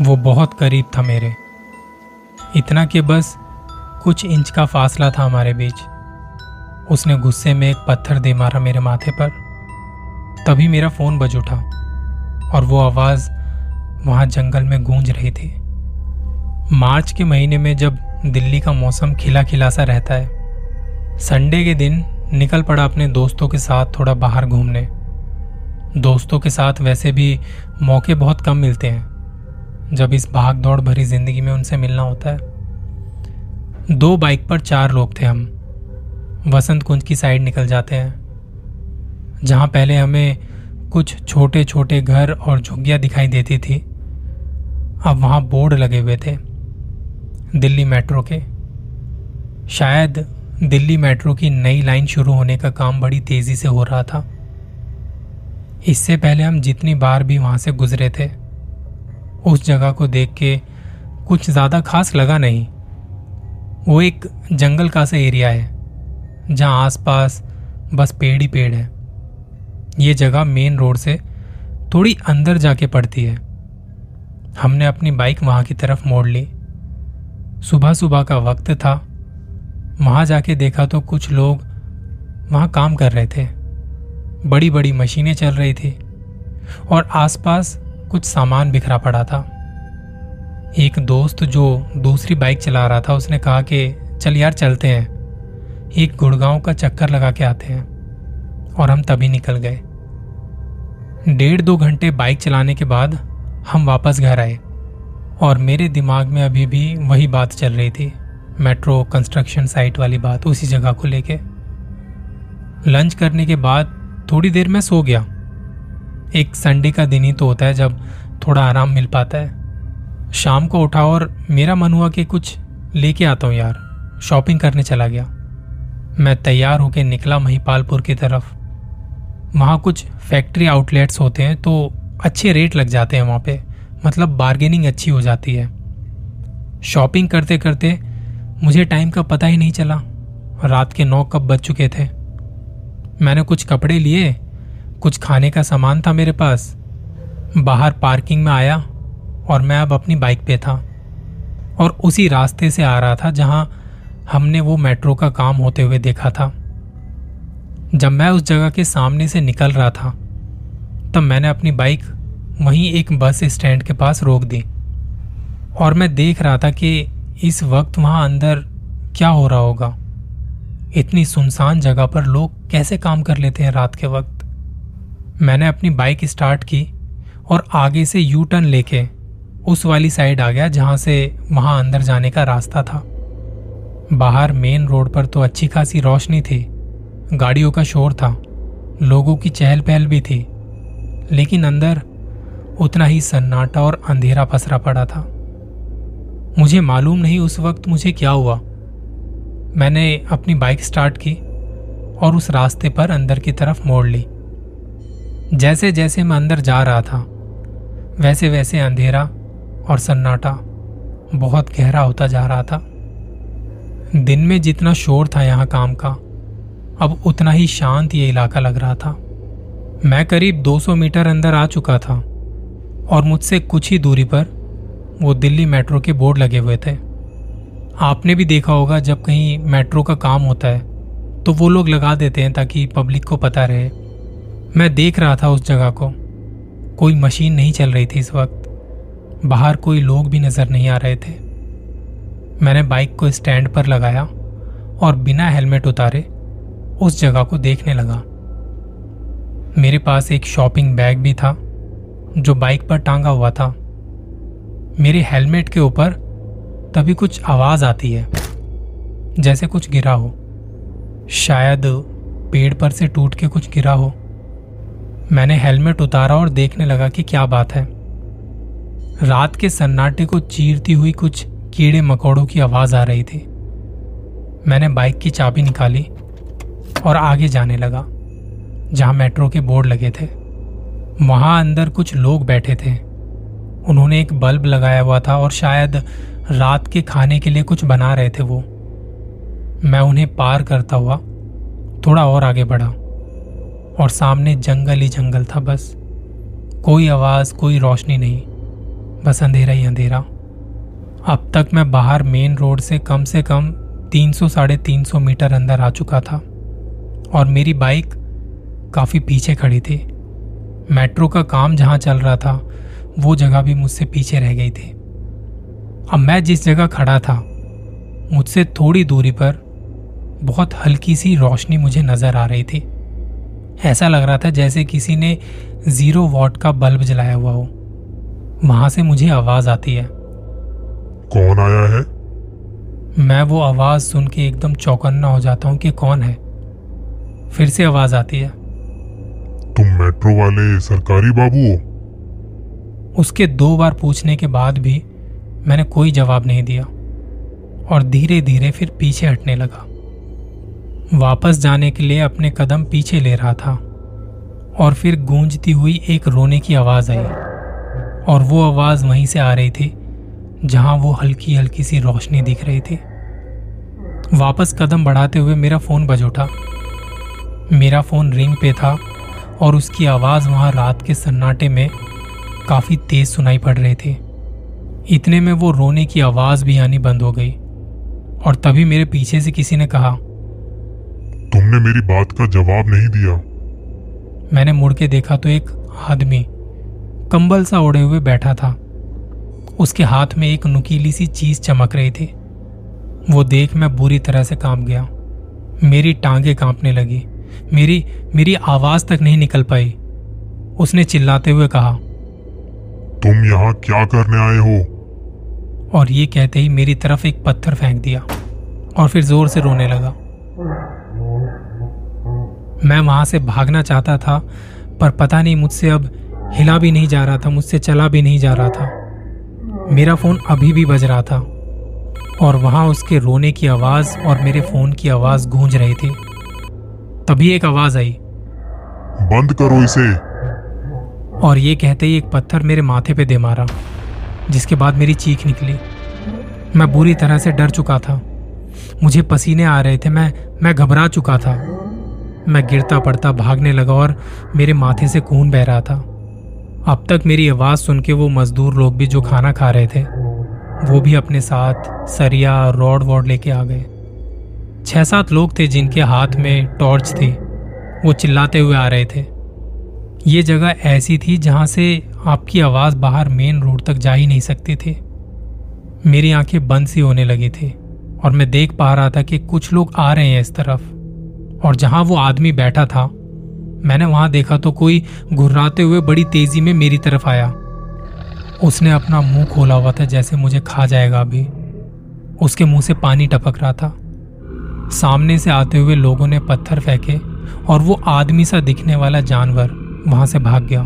वो बहुत करीब था मेरे। इतना कि बस कुछ इंच का फासला था हमारे बीच। उसने गुस्से में एक पत्थर दे मारा मेरे माथे पर। तभी मेरा फ़ोन बज उठा और वो आवाज़ वहाँ जंगल में गूंज रही थी। मार्च के महीने में जब दिल्ली का मौसम खिला खिला सा रहता है, संडे के दिन निकल पड़ा अपने दोस्तों के साथ थोड़ा बाहर घूमने। दोस्तों के साथ वैसे भी मौके बहुत कम मिलते हैं। जब इस भाग दौड़ भरी ज़िंदगी में उनसे मिलना होता है। दो बाइक पर चार लोग थे हम। वसंत कुंज की साइड निकल जाते हैं, जहाँ पहले हमें कुछ छोटे छोटे घर और झुग्गियाँ दिखाई देती थी। अब वहाँ बोर्ड लगे हुए थे, दिल्ली मेट्रो के। शायद दिल्ली मेट्रो की नई लाइन शुरू होने का काम बड़ी तेज़ी से हो रहा था। इससे पहले हम जितनी बार भी वहाँ से गुजरे थे उस जगह को देख के कुछ ज़्यादा खास लगा नहीं। वो एक जंगल का सा एरिया है, जहाँ आसपास बस पेड़ ही पेड़ है। ये जगह मेन रोड से थोड़ी अंदर जाके पड़ती है। हमने अपनी बाइक वहाँ की तरफ़ मोड़ ली। सुबह सुबह का वक्त था। वहाँ जाके देखा तो कुछ लोग वहाँ काम कर रहे थे। बड़ी बड़ी मशीनें चल रही थी। और आसपास कुछ सामान बिखरा पड़ा था। एक दोस्त जो दूसरी बाइक चला रहा था, उसने कहा कि, चल यार, चलते हैं। एक गुड़गांव का चक्कर लगा के आते हैं और हम तभी निकल गए। डेढ़ दो घंटे बाइक चलाने के बाद हम वापस घर आए और मेरे दिमाग में अभी भी वही बात चल रही थी। मेट्रो, कंस्ट्रक्शन साइट वाली बात, उसी जगह को लेके। लंच करने के बाद थोड़ी देर में सो गया। एक संडे का दिन ही तो होता है जब थोड़ा आराम मिल पाता है। शाम को उठा और मेरा मन हुआ कि कुछ लेके आता हूँ यार। शॉपिंग करने चला गया। मैं तैयार होकर निकला महिपालपुर की तरफ़। वहाँ कुछ फैक्ट्री आउटलेट्स होते हैं तो अच्छे रेट लग जाते हैं वहाँ पे। मतलब बार्गेनिंग अच्छी हो जाती है। शॉपिंग करते करते मुझे टाइम का पता ही नहीं चला। रात के नौ कब बज चुके थे। मैंने कुछ कपड़े लिए कुछ खाने का सामान था मेरे पास। बाहर पार्किंग में आया और मैं अब अपनी बाइक पे था। और उसी रास्ते से आ रहा था जहाँ हमने वो मेट्रो का काम होते हुए देखा था। जब मैं उस जगह के सामने से निकल रहा था, तब मैंने अपनी बाइक वहीं एक बस स्टैंड के पास रोक दी। और मैं देख रहा था कि इस वक्त वहाँ अंदर क्या हो रहा होगा। इतनी सुनसान जगह पर लोग कैसे काम कर लेते हैं रात के वक्त? मैंने अपनी बाइक स्टार्ट की और आगे से यू टर्न लेके उस वाली साइड आ गया जहाँ से वहाँ अंदर जाने का रास्ता था। बाहर मेन रोड पर तो अच्छी खासी रोशनी थी, गाड़ियों का शोर था, लोगों की चहल पहल भी थी, लेकिन अंदर उतना ही सन्नाटा और अंधेरा पसरा पड़ा था। मुझे मालूम नहीं उस वक्त मुझे क्या हुआ। मैंने अपनी बाइक स्टार्ट की और उस रास्ते पर अंदर की तरफ़ मोड़ ली। जैसे जैसे मैं अंदर जा रहा था, वैसे वैसे अंधेरा और सन्नाटा बहुत गहरा होता जा रहा था। दिन में जितना शोर था यहाँ काम का, अब उतना ही शांत ये इलाका लग रहा था। मैं करीब 200 मीटर अंदर आ चुका था और मुझसे कुछ ही दूरी पर वो दिल्ली मेट्रो के बोर्ड लगे हुए थे। आपने भी देखा होगा, जब कहीं मेट्रो का काम होता है तो वो लोग लगा देते हैं ताकि पब्लिक को पता रहे। मैं देख रहा था उस जगह को। कोई मशीन नहीं चल रही थी इस वक्त। बाहर कोई लोग भी नज़र नहीं आ रहे थे। मैंने बाइक को स्टैंड पर लगाया और बिना हेलमेट उतारे उस जगह को देखने लगा। मेरे पास एक शॉपिंग बैग भी था, जो बाइक पर टांगा हुआ था। मेरे हेलमेट के ऊपर तभी कुछ आवाज़ आती है, जैसे कुछ गिरा हो। शायद पेड़ पर से टूट के कुछ गिरा हो। मैंने हेलमेट उतारा और देखने लगा कि क्या बात है। रात के सन्नाटे को चीरती हुई कुछ कीड़े मकोड़ों की आवाज़ आ रही थी। मैंने बाइक की चाबी निकाली और आगे जाने लगा, जहाँ मेट्रो के बोर्ड लगे थे। वहाँ अंदर कुछ लोग बैठे थे। उन्होंने एक बल्ब लगाया हुआ था और शायद रात के खाने के लिए कुछ बना रहे थे वो। मैं उन्हें पार करता हुआ थोड़ा और आगे बढ़ा। और सामने जंगल ही जंगल था बस। कोई आवाज़, कोई रोशनी नहीं, बस अंधेरा ही अंधेरा। अब तक मैं बाहर मेन रोड से कम से कम 300 साढ़े तीन मीटर अंदर आ चुका था और मेरी बाइक काफ़ी पीछे खड़ी थी। मेट्रो का काम जहाँ चल रहा था, वो जगह भी मुझसे पीछे रह गई थी। अब मैं जिस जगह खड़ा था, मुझसे थोड़ी दूरी पर बहुत हल्की सी रोशनी मुझे नज़र आ रही थी। ऐसा लग रहा था जैसे किसी ने ज़ीरो वॉट का बल्ब जलाया हुआ हो। वहाँ से मुझे आवाज़ आती है। कौन आया है? मैं वो आवाज़ सुन के एकदम चौकन्ना हो जाता हूँ कि कौन है। फिर से आवाज़ आती है। तुम मेट्रो वाले सरकारी बाबू हो? उसके दो बार पूछने के बाद भी मैंने कोई जवाब नहीं दिया। और धीरे धीरे फिर पीछे हटने लगा। वापस जाने के लिए अपने कदम पीछे ले रहा था और फिर गूंजती हुई एक रोने की आवाज़ आई और वो आवाज़ वहीं से आ रही थी, जहाँ वो हल्की हल्की सी रोशनी दिख रही थी। वापस कदम बढ़ाते हुए मेरा फ़ोन बज उठा। मेरा फ़ोन रिंग पे था और उसकी आवाज़ वहाँ रात के सन्नाटे में काफ़ी तेज सुनाई पड़ रही थी। इतने में वो रोने की आवाज़ भी आनी बंद हो गई और तभी मेरे पीछे से किसी ने कहा तुमने मेरी बात का जवाब नहीं दिया। मैंने मुड़ के देखा तो एक आदमी कंबल सा ओढ़े हुए बैठा था। उसके हाथ में एक नुकीली सी चीज़ चमक रही थी। वो देख मैं बुरी तरह से काँप गया। मेरी टांगे कांपने लगी। मेरी मेरी आवाज़ तक नहीं निकल पाई। उसने चिल्लाते हुए कहा तुम यहाँ क्या करने आए हो? और ये कहते ही मेरी तरफ़ एक पत्थर फेंक दिया और फिर ज़ोर से रोने लगा। मैं वहाँ से भागना चाहता था पर पता नहीं मुझसे अब हिला भी नहीं जा रहा था मुझसे चला भी नहीं जा रहा था। मेरा फ़ोन अभी भी बज रहा था और वहाँ उसके रोने की आवाज़ और मेरे फ़ोन की आवाज़ गूंज रही थी। तभी एक आवाज़ आई। बंद करो इसे। और ये कहते ही एक पत्थर मेरे माथे पे दे मारा जिसके बाद मेरी चीख निकली। मैं बुरी तरह से डर चुका था। मुझे पसीने आ रहे थे मैं मैं घबरा चुका था। मैं गिरता पड़ता भागने लगा और मेरे माथे से खून बह रहा था। अब तक मेरी आवाज़ सुन के वो मजदूर लोग भी जो खाना खा रहे थे, वो भी अपने साथ सरिया रॉड वॉड लेके आ गए। छह सात लोग थे जिनके हाथ में टॉर्च थी। वो चिल्लाते हुए आ रहे थे। ये जगह ऐसी थी जहाँ से आपकी आवाज़ बाहर मेन रोड तक जा ही नहीं सकती थी। मेरी आँखें बंद सी होने लगी थी और मैं देख पा रहा था कि कुछ लोग आ रहे हैं इस तरफ़। और जहाँ वो आदमी बैठा था, मैंने वहाँ देखा तो कोई घुर्राते हुए बड़ी तेज़ी में मेरी तरफ़ आया। उसने अपना मुँह खोला हुआ था जैसे मुझे खा जाएगा अभी। उसके मुँह से पानी टपक रहा था। सामने से आते हुए लोगों ने पत्थर फेंके और वो आदमी सा दिखने वाला जानवर वहाँ से भाग गया।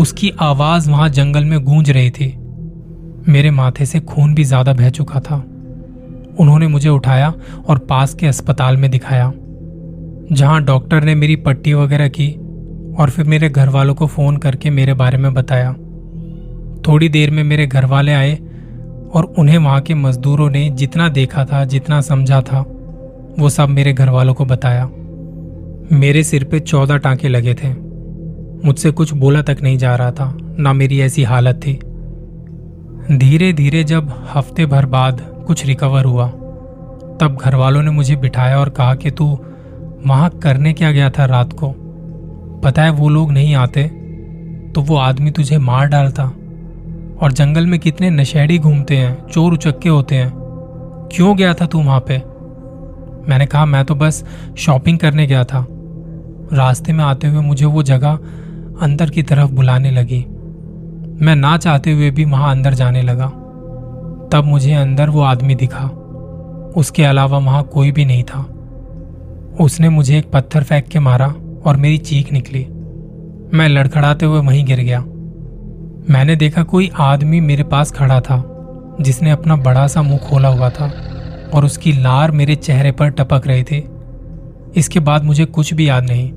उसकी आवाज़ वहाँ जंगल में गूंज रही थी। मेरे माथे से खून भी ज़्यादा बह चुका था। उन्होंने मुझे उठाया और पास के अस्पताल में दिखाया। जहाँ डॉक्टर ने मेरी पट्टी वगैरह की और फिर मेरे घर वालों को फ़ोन करके मेरे बारे में बताया। थोड़ी देर में मेरे घर वाले आए और उन्हें वहाँ के मजदूरों ने जितना देखा था, जितना समझा था, वो सब मेरे घर वालों को बताया। मेरे सिर पे चौदह टांके लगे थे। मुझसे कुछ बोला तक नहीं जा रहा था, ना मेरी ऐसी हालत थी। धीरे धीरे जब हफ़्ते भर बाद कुछ रिकवर हुआ, तब घर वालों ने मुझे बिठाया और कहा कि तू वहाँ करने क्या गया था रात को? पता है वो लोग नहीं आते तो वो आदमी तुझे मार डालता। और जंगल में कितने नशेड़ी घूमते हैं, चोर उचक्के होते हैं। क्यों गया था तू वहाँ पे? मैंने कहा, मैं तो बस शॉपिंग करने गया था। रास्ते में आते हुए मुझे वो जगह अंदर की तरफ़ बुलाने लगी। मैं ना चाहते हुए भी वहाँ अंदर जाने लगा। तब मुझे अंदर वो आदमी दिखा। उसके अलावा वहाँ कोई भी नहीं था। उसने मुझे एक पत्थर फेंक के मारा और मेरी चीख निकली। मैं लड़खड़ाते हुए वहीं गिर गया। मैंने देखा कोई आदमी मेरे पास खड़ा था, जिसने अपना बड़ा सा मुँह खोला हुआ था और उसकी लार मेरे चेहरे पर टपक रही थी। इसके बाद मुझे कुछ भी याद नहीं।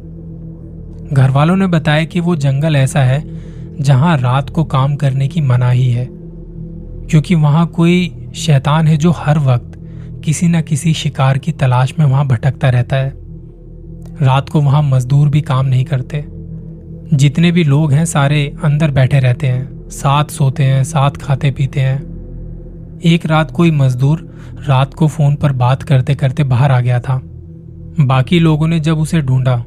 घर वालों ने बताया कि वो जंगल ऐसा है, जहाँ रात को काम करने की मनाही है, क्योंकि वहाँ कोई शैतान है जो हर वक्त किसी न किसी शिकार की तलाश में वहाँ भटकता रहता है। रात को वहाँ मजदूर भी काम नहीं करते। जितने भी लोग हैं, सारे अंदर बैठे रहते हैं। साथ सोते हैं, साथ खाते पीते हैं। एक रात कोई मजदूर रात को फ़ोन पर बात करते करते बाहर आ गया था। बाकी लोगों ने जब उसे ढूंढा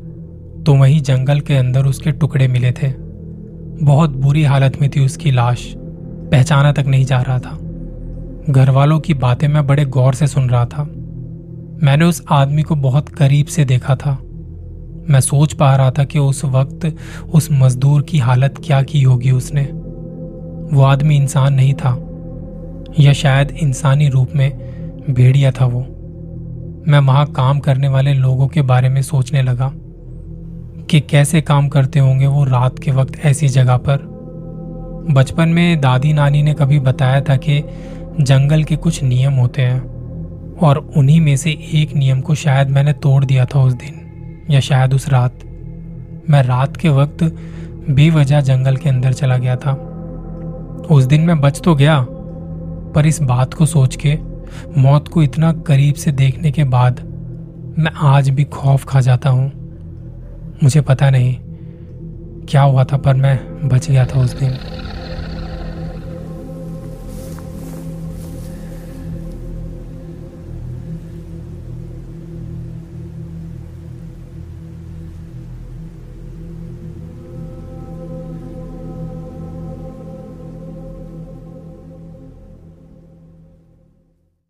तो वहीं जंगल के अंदर उसके टुकड़े मिले थे। बहुत बुरी हालत में थी उसकी लाश। पहचाना तक नहीं जा रहा था। घर वालों की बातें मैं बड़े गौर से सुन रहा था। मैंने उस आदमी को बहुत करीब से देखा था। मैं सोच पा रहा था कि उस वक्त उस मजदूर की हालत क्या की होगी उसने। वो आदमी इंसान नहीं था, या शायद इंसानी रूप में भेड़िया था वो। मैं वहाँ काम करने वाले लोगों के बारे में सोचने लगा कि कैसे काम करते होंगे वो रात के वक्त ऐसी जगह पर। बचपन में दादी नानी ने कभी बताया था कि जंगल के कुछ नियम होते हैं, और उन्हीं में से एक नियम को शायद मैंने तोड़ दिया था उस दिन, या शायद उस रात। मैं रात के वक्त बेवजह जंगल के अंदर चला गया था। उस दिन मैं बच तो गया, पर इस बात को सोच के, मौत को इतना करीब से देखने के बाद, मैं आज भी खौफ खा जाता हूँ। मुझे पता नहीं, क्या हुआ था, पर मैं बच गया था उस दिन।